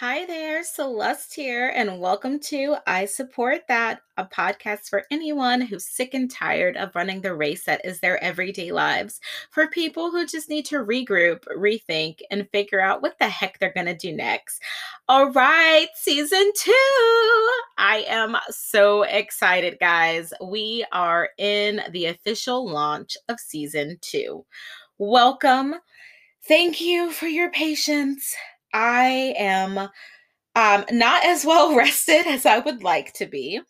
Hi there, Celeste here, and welcome to I Support That, a podcast for anyone who's sick and tired of running the race that is their everyday lives. For people who just need to regroup, rethink, and figure out what the heck they're going to do next. All right, season two. I am so excited, guys. We are in the official launch of season two. Welcome. Thank you for your patience. I am um, not as well rested as I would like to be.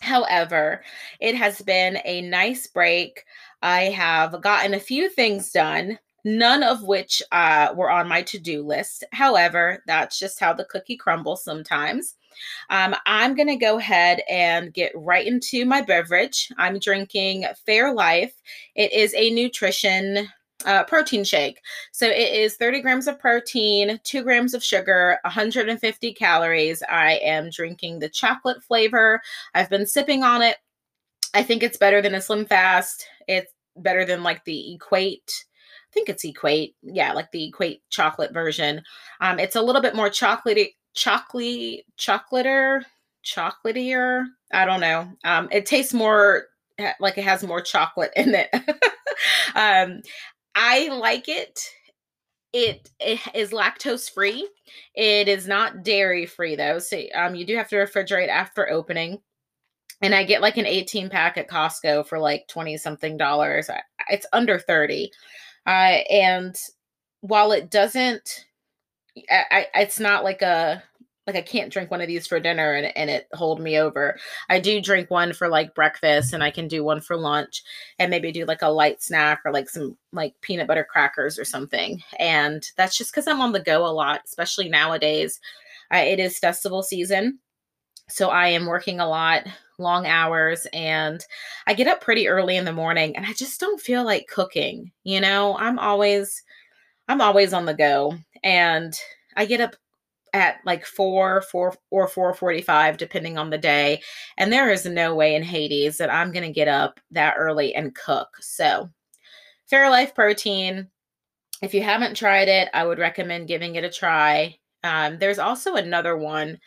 However, it has been a nice break. I have gotten a few things done, none of which uh, were on my to do list. However, that's just how the cookie crumbles sometimes. Um, I'm going to go ahead and get right into my beverage. I'm drinking Fairlife. It is a nutrition uh, protein shake. So it is 30 grams of protein, two grams of sugar, 150 calories. I am drinking the chocolate flavor. I've been sipping on it. I think it's better than a Slim Fast. It's better than like the Equate. I think it's Equate. Yeah, like the Equate chocolate version. Um, it's a little bit more chocolatey, chocolate, chocolater, chocolatier. I don't know. Um, it tastes more like it has more chocolate in it. um, I like it. It, it is lactose free. It is not dairy free though. So um, you do have to refrigerate after opening. And I get like an 18 pack at Costco for like 20 something dollars. It's under 30. Uh, and while it doesn't, I, I, it's not like a like I can't drink one of these for dinner and, and it hold me over. I do drink one for like breakfast and I can do one for lunch and maybe do like a light snack or like some like peanut butter crackers or something. And that's just because I'm on the go a lot, especially nowadays. Uh, it is festival season. So I am working a lot, long hours, and I get up pretty early in the morning and I just don't feel like cooking. You know, I'm always I'm always on the go and I get up at like 4 4 or 4:45 depending on the day and there is no way in Hades that I'm going to get up that early and cook. So, Fairlife protein if you haven't tried it, I would recommend giving it a try. Um, there's also another one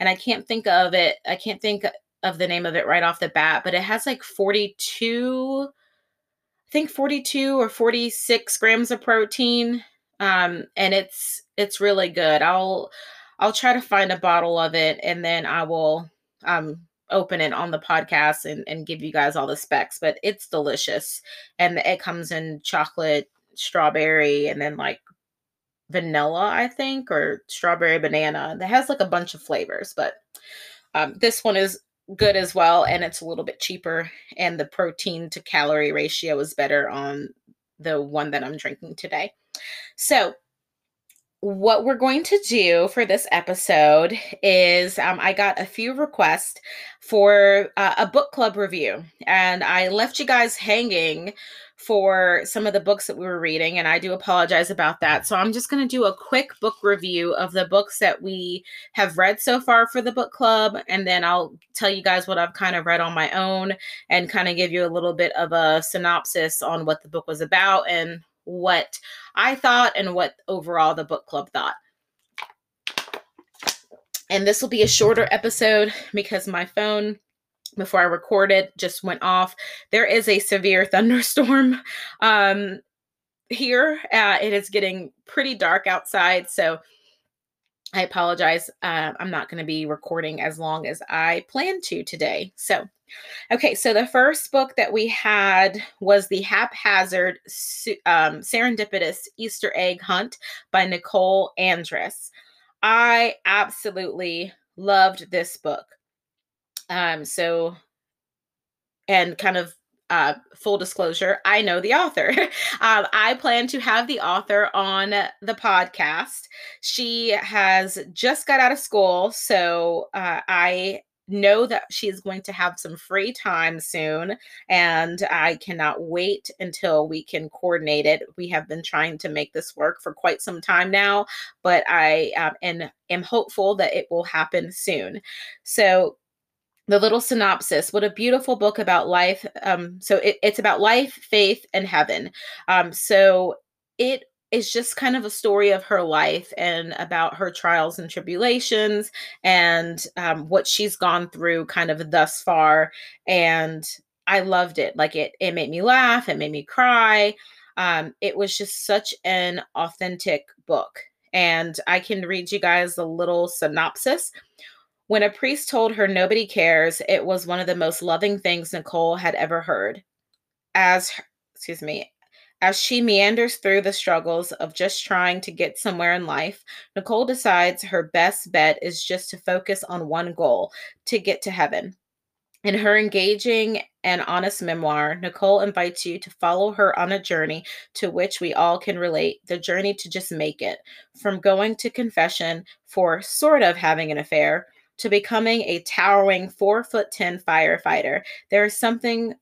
and I can't think of it. I can't think of the name of it right off the bat, but it has like 42 I think 42 or 46 grams of protein um, and it's it's really good. I'll I'll try to find a bottle of it and then I will um open it on the podcast and, and give you guys all the specs. But it's delicious. And it comes in chocolate, strawberry, and then like vanilla, I think, or strawberry banana. It has like a bunch of flavors, but um, this one is good as well. And it's a little bit cheaper. And the protein to calorie ratio is better on the one that I'm drinking today. So, what we're going to do for this episode is um, I got a few requests for uh, a book club review, and I left you guys hanging for some of the books that we were reading, and I do apologize about that. So I'm just going to do a quick book review of the books that we have read so far for the book club, and then I'll tell you guys what I've kind of read on my own and kind of give you a little bit of a synopsis on what the book was about and what I thought and what overall the book club thought. And this will be a shorter episode because my phone, before I recorded, just went off. There is a severe thunderstorm um, here. Uh, it is getting pretty dark outside. So I apologize. Uh, I'm not going to be recording as long as I plan to today. So, okay, so the first book that we had was The Haphazard um, Serendipitous Easter Egg Hunt by Nicole Andress. I absolutely loved this book. Um, so, and kind of uh, full disclosure, I know the author. um, I plan to have the author on the podcast. She has just got out of school, so uh, I know that she is going to have some free time soon, and I cannot wait until we can coordinate it. We have been trying to make this work for quite some time now, but I um, and am hopeful that it will happen soon. So the little synopsis what a beautiful book about life um, so it, it's about life faith and heaven um, so it is just kind of a story of her life and about her trials and tribulations and um, what she's gone through kind of thus far. And I loved it. Like it, it made me laugh. It made me cry. Um, it was just such an authentic book. And I can read you guys a little synopsis. When a priest told her nobody cares, it was one of the most loving things Nicole had ever heard. As, excuse me, as she meanders through the struggles of just trying to get somewhere in life, Nicole decides her best bet is just to focus on one goal to get to heaven. In her engaging and honest memoir, Nicole invites you to follow her on a journey to which we all can relate the journey to just make it. From going to confession for sort of having an affair to becoming a towering four foot 10 firefighter, there is something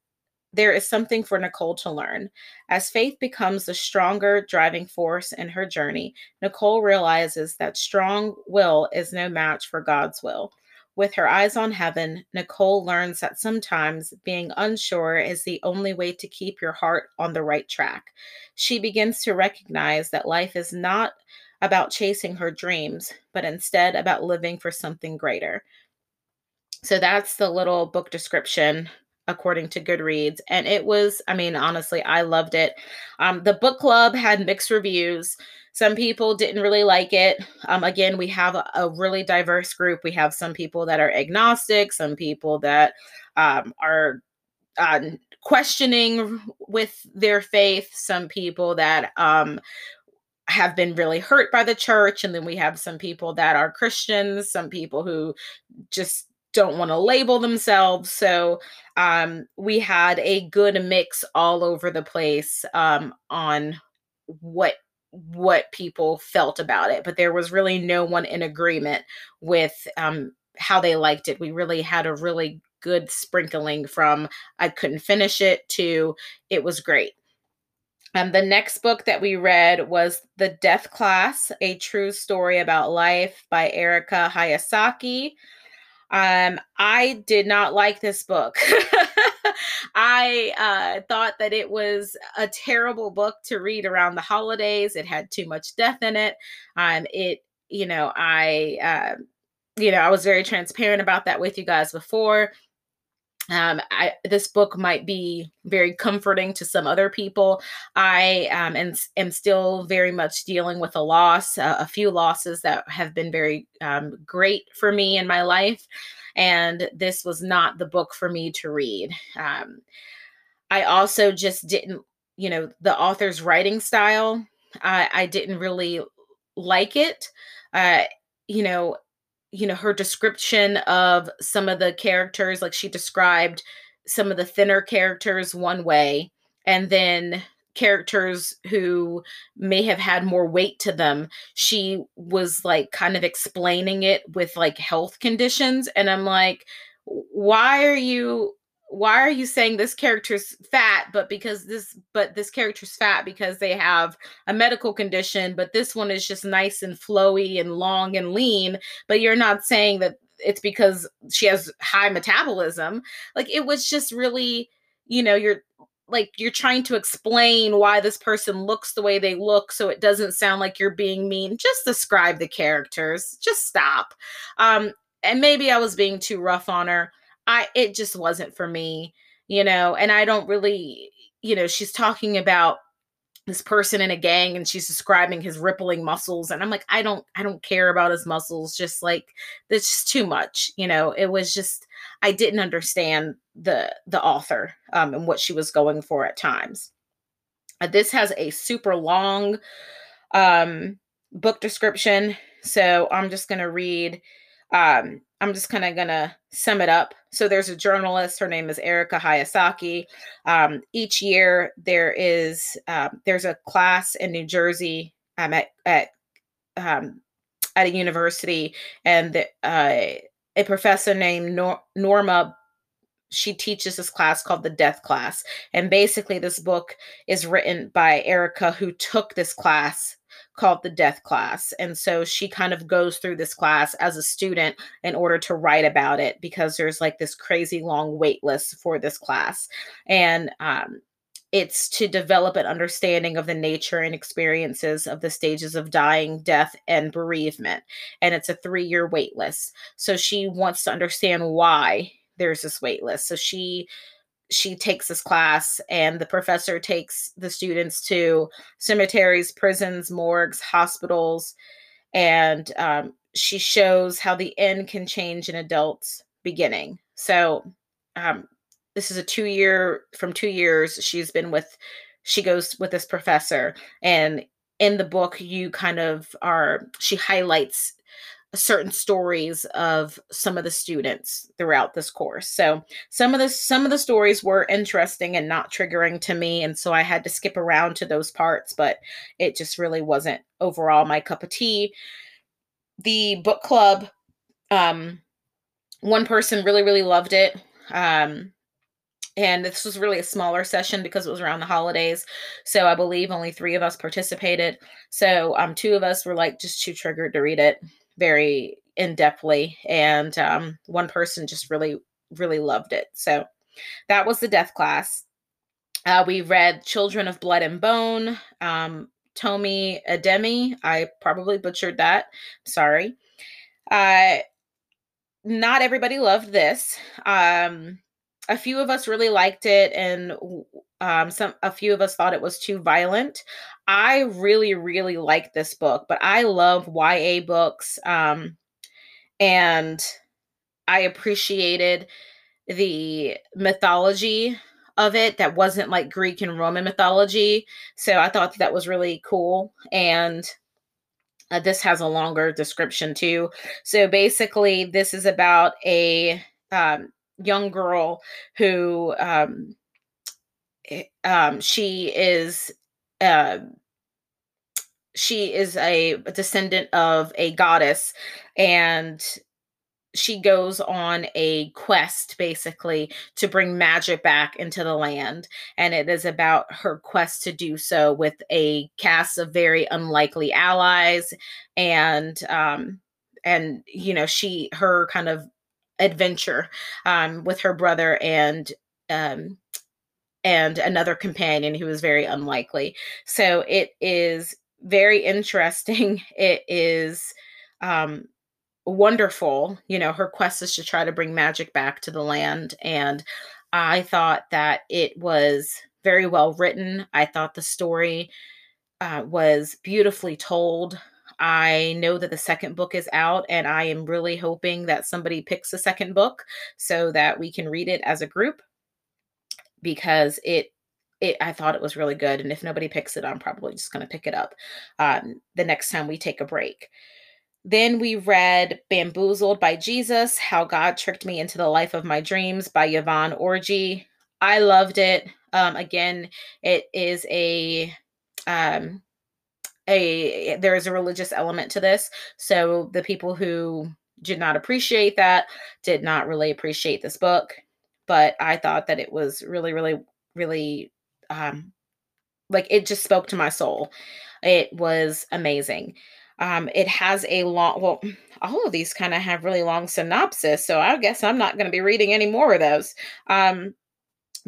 there is something for Nicole to learn. As faith becomes the stronger driving force in her journey, Nicole realizes that strong will is no match for God's will. With her eyes on heaven, Nicole learns that sometimes being unsure is the only way to keep your heart on the right track. She begins to recognize that life is not about chasing her dreams, but instead about living for something greater. So that's the little book description according to Goodreads. And it was, I mean, honestly, I loved it. Um, the book club had mixed reviews. Some people didn't really like it. Um, again, we have a, a, really diverse group. We have some people that are agnostic, some people that um, are uh, questioning with their faith, some people that um, have been really hurt by the church. And then we have some people that are Christians, some people who just don't want to label themselves. So um, we had a good mix all over the place um, on what what people felt about it but there was really no one in agreement with um, how they liked it we really had a really good sprinkling from i couldn't finish it to it was great um, the next book that we read was The Death Class, a true story about life by Erica Hayasaki. Um, I did not like this book. I uh, thought that it was a terrible book to read around the holidays. It had too much death in it. Um, it, you know, I, uh, you know, I was very transparent about that with you guys before. Um, I, this book might be very comforting to some other people. I um, am, am still very much dealing with a loss, uh, a few losses that have been very um, great for me in my life. And this was not the book for me to read. Um, I also just didn't, you know, the author's writing style, I, I didn't really like it. Uh, you know, you know her description of some of the characters like she described some of the thinner characters one way and then characters who may have had more weight to them she was like kind of explaining it with like health conditions and i'm like why are you why are you saying this character's fat but because this but this character's fat because they have a medical condition but this one is just nice and flowy and long and lean but you're not saying that it's because she has high metabolism. Like it was just really you know you're like you're trying to explain why this person looks the way they look so it doesn't sound like you're being mean. Just describe the characters. Just stop. Um and maybe i was being too rough on her I it just wasn't for me, you know, and I don't really, you know, she's talking about this person in a gang and she's describing his rippling muscles and I'm like I don't I don't care about his muscles just like that's just too much you know it was just I didn't understand the the author um and what she was going for at times. Uh, this has a super long um book description so I'm just going to read um I'm just kind of going to sum it up. So there's a journalist. Her name is Erica Hayasaki. Um, each year there is um, there's a class in New Jersey um, at at um, at a university, and the, uh, a professor named Nor- Norma. She teaches this class called the Death Class, and basically this book is written by Erica, who took this class called the death class. And so she kind of goes through this class as a student in order to write about it because there's like this crazy long wait list for this class. And um, it's to develop an understanding of the nature and experiences of the stages of dying, death, and bereavement. And it's a three year wait list. So she wants to understand why there's this wait list. So she she takes this class and the professor takes the students to cemeteries prisons morgues hospitals and um, she shows how the end can change an adult's beginning. So um, this is a two year from two years she's been with she goes with this professor and in the book you kind of are she highlights certain stories of some of the students throughout this course. So some of the some of the stories were interesting and not triggering to me and so I had to skip around to those parts, but it just really wasn't overall my cup of tea. The book club um one person really really loved it. Um and this was really a smaller session because it was around the holidays so i believe only three of us participated so um two of us were like just too triggered to read it very in depthly, and um, one person just really, really loved it. So that was the death class. Uh, we read Children of Blood and Bone, um, Tomi Adeyemi. I probably butchered that. Sorry. Uh, not everybody loved this. Um, a few of us really liked it, and um, some a few of us thought it was too violent. I really, really like this book, but I love YA books. Um, and I appreciated the mythology of it that wasn't like Greek and Roman mythology. So I thought that was really cool. And uh, this has a longer description too. So basically, this is about a um, young girl who um, um, she is uh, she is a descendant of a goddess and she goes on a quest basically to bring magic back into the land and it is about her quest to do so with a cast of very unlikely allies and um and you know she her kind of adventure um with her brother and um and another companion who is very unlikely. So it is very interesting. It is um, wonderful. You know, her quest is to try to bring magic back to the land. And I thought that it was very well written. I thought the story uh, was beautifully told. I know that the second book is out, and I am really hoping that somebody picks the second book so that we can read it as a group because it it I thought it was really good. And if nobody picks it, I'm probably just going to pick it up um, the next time we take a break. Then we read Bamboozled by Jesus How God Tricked Me into the Life of My Dreams by Yvonne Orji. I loved it. Um, again, it is a. Um, a there is a religious element to this so the people who did not appreciate that did not really appreciate this book but i thought that it was really really really um like it just spoke to my soul. It was amazing. Um it has a long well all of these kind of have really long synopsis so i guess i'm not going to be reading any more of those. Um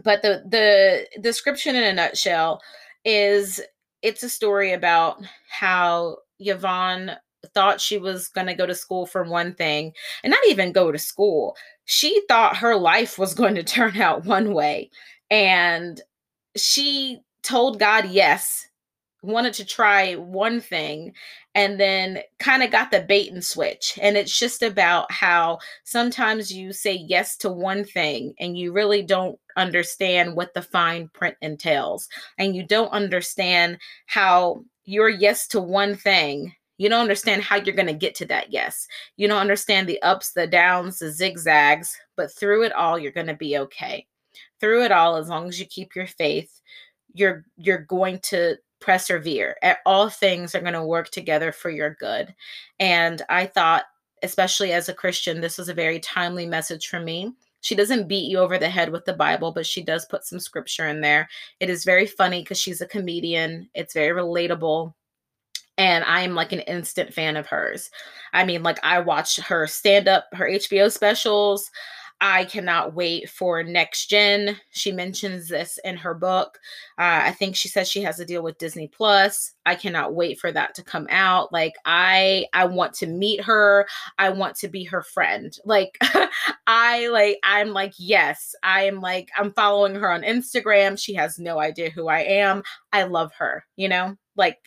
but the the description in a nutshell is it's a story about how yvonne thought she was going to go to school for one thing and not even go to school she thought her life was going to turn out one way and she told God yes, wanted to try one thing, and then kind of got the bait and switch. And it's just about how sometimes you say yes to one thing and you really don't understand what the fine print entails. And you don't understand how your yes to one thing you don't understand how you're going to get to that yes. You don't understand the ups, the downs, the zigzags, but through it all, you're going to be okay. Through it all as long as you keep your faith you're you're going to persevere all things are going to work together for your good. And i thought especially as a christian this was a very timely message for me. She doesn't beat you over the head with the bible but she does put some scripture in there. It is very funny because she's a comedian. It's very relatable and I am like an instant fan of hers. I mean, like I watch her stand up, her HBO specials. I cannot wait for next gen. She mentions this in her book. Uh, I think she says she has a deal with Disney Plus. I cannot wait for that to come out. Like I, I want to meet her. I want to be her friend. Like I like, I'm like, yes, I am like, I'm following her on Instagram. She has no idea who I am. I love her. You know, like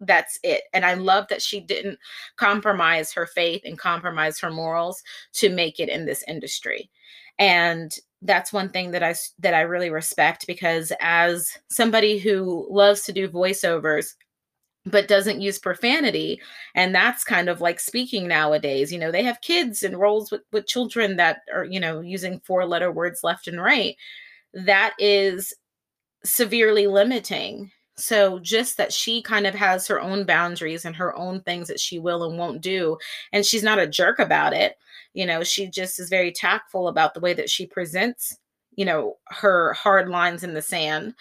that's it. And I love that she didn't compromise her faith and compromise her morals to make it in this industry. And that's one thing that I that I really respect because as somebody who loves to do voiceovers but doesn't use profanity and that's kind of like speaking nowadays you know they have kids and roles with, with children that are you know using four letter words left and right that is severely limiting so just that she kind of has her own boundaries and her own things that she will and won't do. And she's not a jerk about it. You know, she just is very tactful about the way that she presents, you know, her hard lines in the sand.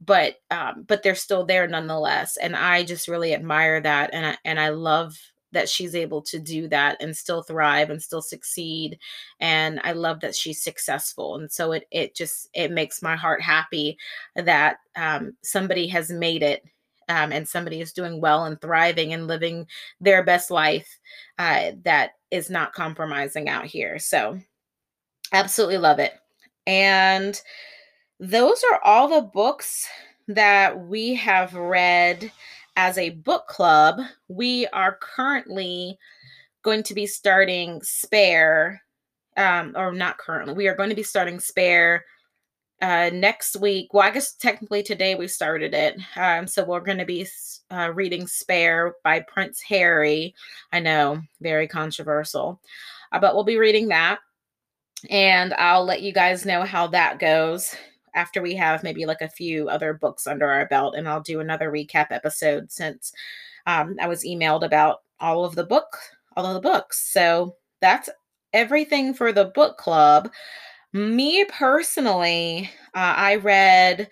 But um, but they're still there nonetheless. And I just really admire that. And I and I love that she's able to do that and still thrive and still succeed and i love that she's successful and so it it just it makes my heart happy that um, somebody has made it um, and somebody is doing well and thriving and living their best life uh, that is not compromising out here so absolutely love it. And those are all the books that we have read as a book club, we are currently going to be starting Spare, um, or not currently, we are going to be starting Spare uh, next week. Well, I guess technically today we started it. Um, so we're going to be uh, reading Spare by Prince Harry. I know, very controversial, uh, but we'll be reading that. And I'll let you guys know how that goes after we have maybe like a few other books under our belt and I'll do another recap episode since um, I was emailed about all of the book, all of the books. So that's everything for the book club. Me personally, uh, I read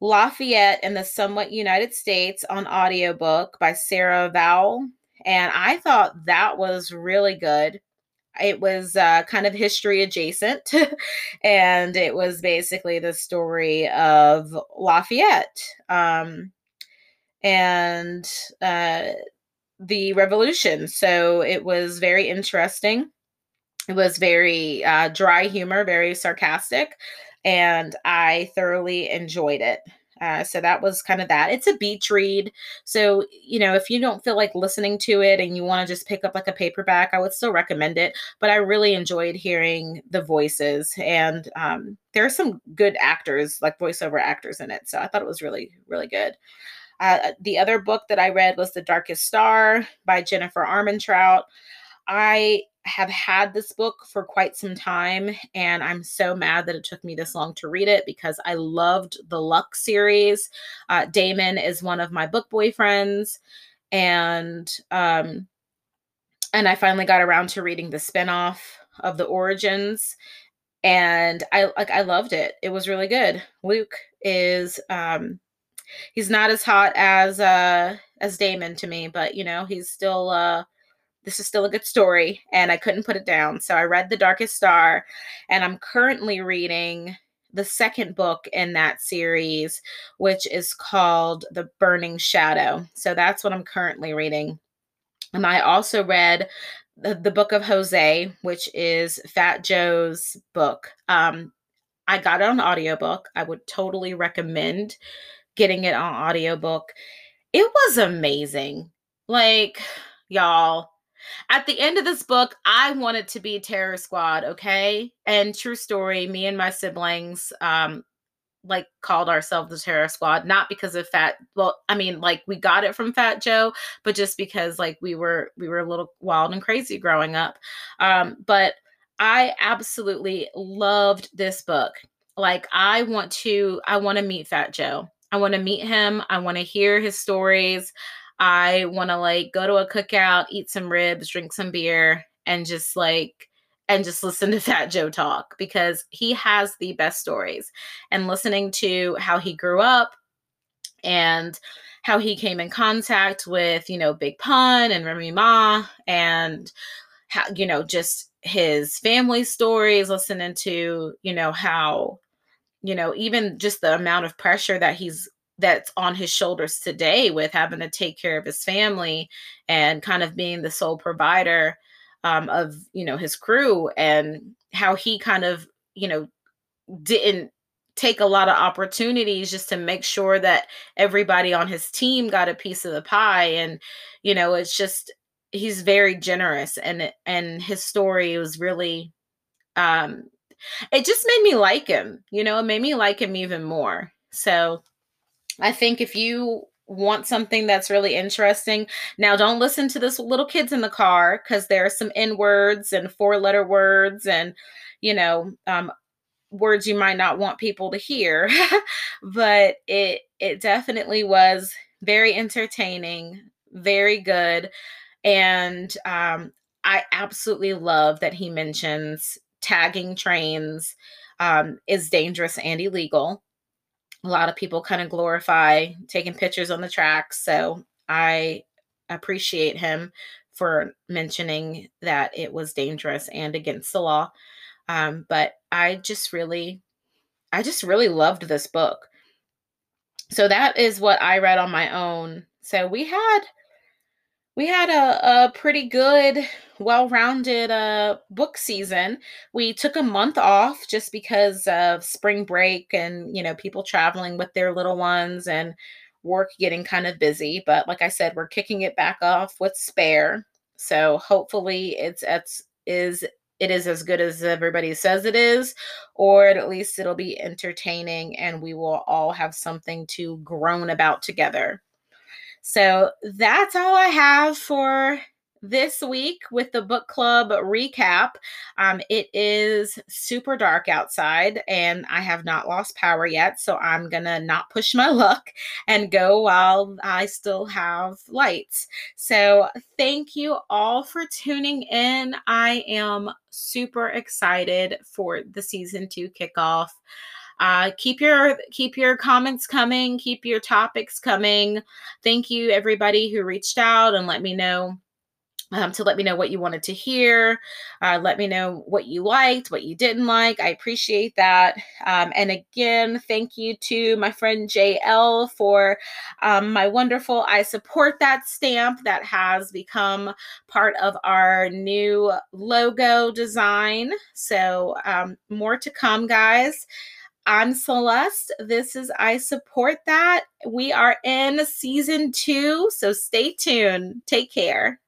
Lafayette and the Somewhat United States on audiobook by Sarah Vowell. And I thought that was really good it was uh, kind of history adjacent and it was basically the story of lafayette um, and uh, the revolution. So it was very interesting. It was very uh, dry humor very sarcastic and i thoroughly enjoyed it uh, so that was kind of that. It's a beach read. So, you know, if you don't feel like listening to it and you want to just pick up like a paperback, I would still recommend it. But I really enjoyed hearing the voices. And um, there are some good actors, like voiceover actors in it. So I thought it was really, really good. Uh, the other book that I read was The Darkest Star by Jennifer Armentrout. I have had this book for quite some time and I'm so mad that it took me this long to read it because I loved the Lux series. Uh, Daemon is one of my book boyfriends and um and I finally got around to reading the spinoff of the origins and I like I loved it. It was really good. Luc is um he's not as hot as uh as Daemon to me, but you know, he's still uh this is still a good story and I couldn't put it down. So I read The Darkest Star and I'm currently reading the second book in that series, which is called The Burning Shadow. So that's what I'm currently reading. And I also read the, the book of Jose, which is Fat Joe's book. Um, I got it on audiobook. I would totally recommend getting it on audiobook. It was amazing. Like, y'all, at the end of this book, I wanted to be Terror Squad, okay? And true story, me and my siblings um like called ourselves the Terror Squad, not because of Fat well, I mean, like we got it from Fat Joe, but just because like we were we were a little wild and crazy growing up. Um, but I absolutely loved this book. Like I want to I want to meet Fat Joe. I want to meet him. I want to hear his stories. I want to like go to a cookout, eat some ribs, drink some beer, and just like and just listen to Fat Joe talk because he has the best stories. And listening to how he grew up and how he came in contact with, you know, Big Pun and Remy Ma and how, you know, just his family stories, listening to, you know, how, you know, even just the amount of pressure that he's that's on his shoulders today with having to take care of his family and kind of being the sole provider um, of you know his crew and how he kind of you know didn't take a lot of opportunities just to make sure that everybody on his team got a piece of the pie and you know it's just he's very generous and and his story was really um it just made me like him you know it made me like him even more. So i think if you want something that's really interesting now don't listen to this little kids in the car because there are some n words and four letter words and you know um words you might not want people to hear but it it definitely was very entertaining very good and um, I absolutely love that he mentions tagging trains um, is dangerous and illegal. A lot of people kind of glorify taking pictures on the tracks. So I appreciate him for mentioning that it was dangerous and against the law. Um, but I just really, I just really loved this book. So that is what I read on my own. So we had we had a, a pretty good, well rounded uh, book season. We took a month off just because of spring break and, you know, people traveling with their little ones and work getting kind of busy. But like I said, we're kicking it back off with Spare. So hopefully it's, it's is it is as good as everybody says it is, or at least it'll be entertaining and we will all have something to groan about together. So that's all I have for this week with the book club recap. Um, it is super dark outside and I have not lost power yet. So I'm going to not push my luck and go while I still have lights. So thank you all for tuning in. I am super excited for the season two kickoff. Uh, keep your keep your comments coming. Keep your topics coming. Thank you everybody who reached out and let me know um, to let me know what you wanted to hear. Uh, let me know what you liked, what you didn't like. I appreciate that. Um, and again, thank you to my friend JL for um, my wonderful I support that stamp that has become part of our new logo design. So, um, more to come, guys. I'm Celeste. This is I Support That. We are in season two, so stay tuned. Take care.